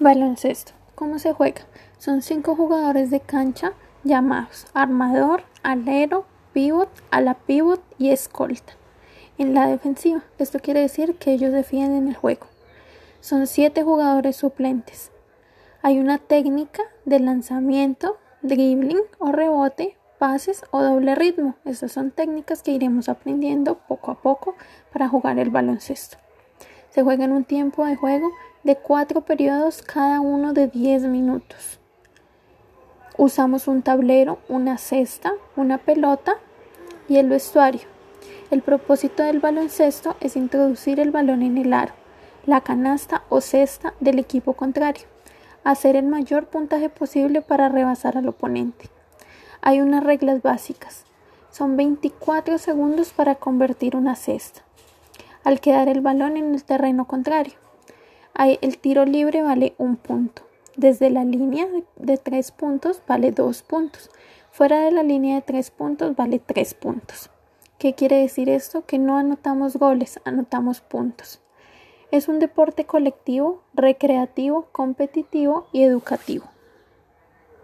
Baloncesto. ¿Cómo se juega? Son cinco jugadores de cancha llamados armador, alero, pivot, ala pivot y escolta. En la defensiva, esto quiere decir que ellos defienden el juego. Son siete jugadores suplentes. Hay una técnica de lanzamiento, dribbling o rebote, pases o doble ritmo. Estas son técnicas que iremos aprendiendo poco a poco para jugar el baloncesto. Se juega en un tiempo de juego de cuatro periodos cada uno de 10 minutos. Usamos un tablero, una cesta, una pelota y el vestuario. El propósito del baloncesto es introducir el balón en el aro, la canasta o cesta del equipo contrario, hacer el mayor puntaje posible para rebasar al oponente. Hay unas reglas básicas. Son 24 segundos para convertir una cesta. Al quedar el balón en el terreno contrario, el tiro libre vale un punto. Desde la línea de tres puntos vale dos puntos. Fuera de la línea de tres puntos vale tres puntos. ¿Qué quiere decir esto? Que no anotamos goles, anotamos puntos. Es un deporte colectivo, recreativo, competitivo y educativo.